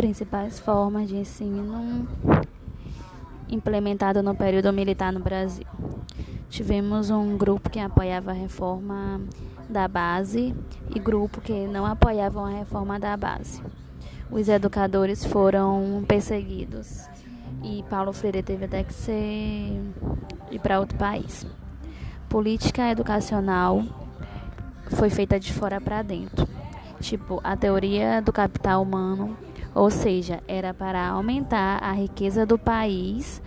Principais formas de ensino implementada no período militar no Brasil. Tivemos um grupo que apoiava a reforma da base e grupo que não apoiavam a reforma da base. Os educadores foram perseguidos e Paulo Freire teve até que ser ir para outro país. Política educacional foi feita de fora para dentro. Tipo, a teoria do capital humano, ou seja, era para aumentar a riqueza do país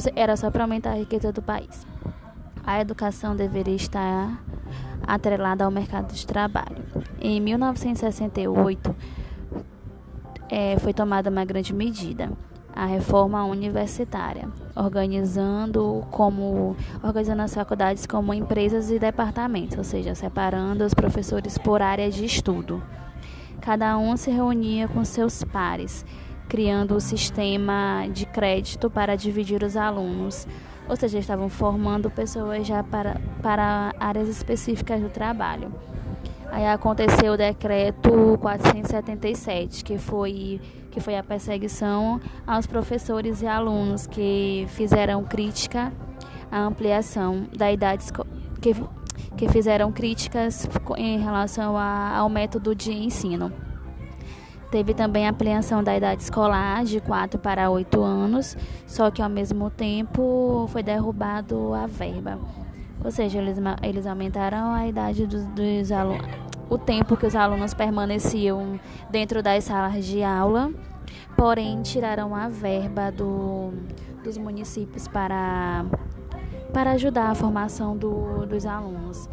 seja, era só para aumentar a riqueza do país. A educação deveria estar atrelada ao mercado de trabalho. Em 1968, é, foi tomada uma grande medida, a reforma universitária, organizando como organizando as faculdades como empresas e departamentos, ou seja, separando os professores por área de estudo. Cada um se reunia com seus pares criando o sistema de crédito para dividir os alunos, ou seja, estavam formando pessoas já para, para áreas específicas do trabalho. Aí aconteceu o decreto 477, que foi, que foi a perseguição aos professores e alunos que fizeram crítica à ampliação da idade que, que fizeram críticas em relação a, ao método de ensino. Teve também a ampliação da idade escolar de 4 para 8 anos, só que ao mesmo tempo foi derrubado a verba. Ou seja, eles, eles aumentaram a idade dos, dos alunos, o tempo que os alunos permaneciam dentro das salas de aula, porém tiraram a verba do, dos municípios para, para ajudar a formação do, dos alunos.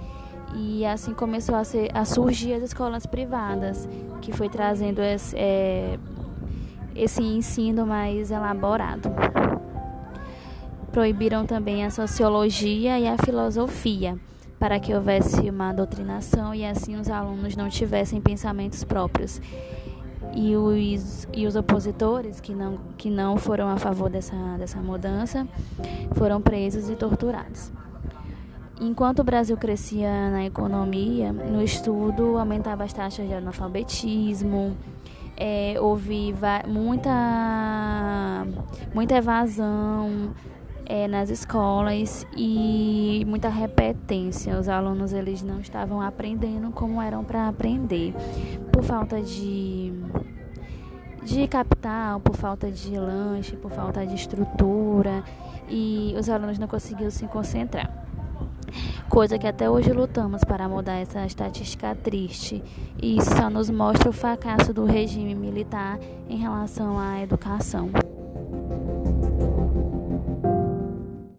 E assim começou a, ser, a surgir as escolas privadas, que foi trazendo esse, é, esse ensino mais elaborado. Proibiram também a sociologia e a filosofia, para que houvesse uma doutrinação e assim os alunos não tivessem pensamentos próprios. E os, e os opositores, que não, que não foram a favor dessa, dessa mudança, foram presos e torturados. Enquanto o Brasil crescia na economia, no estudo aumentava as taxas de analfabetismo, é, houve muita, muita evasão é, nas escolas e muita repetência. Os alunos eles não estavam aprendendo como eram para aprender, por falta de de capital, por falta de lanche, por falta de estrutura e os alunos não conseguiam se concentrar coisa que até hoje lutamos para mudar essa estatística triste. E isso só nos mostra o fracasso do regime militar em relação à educação.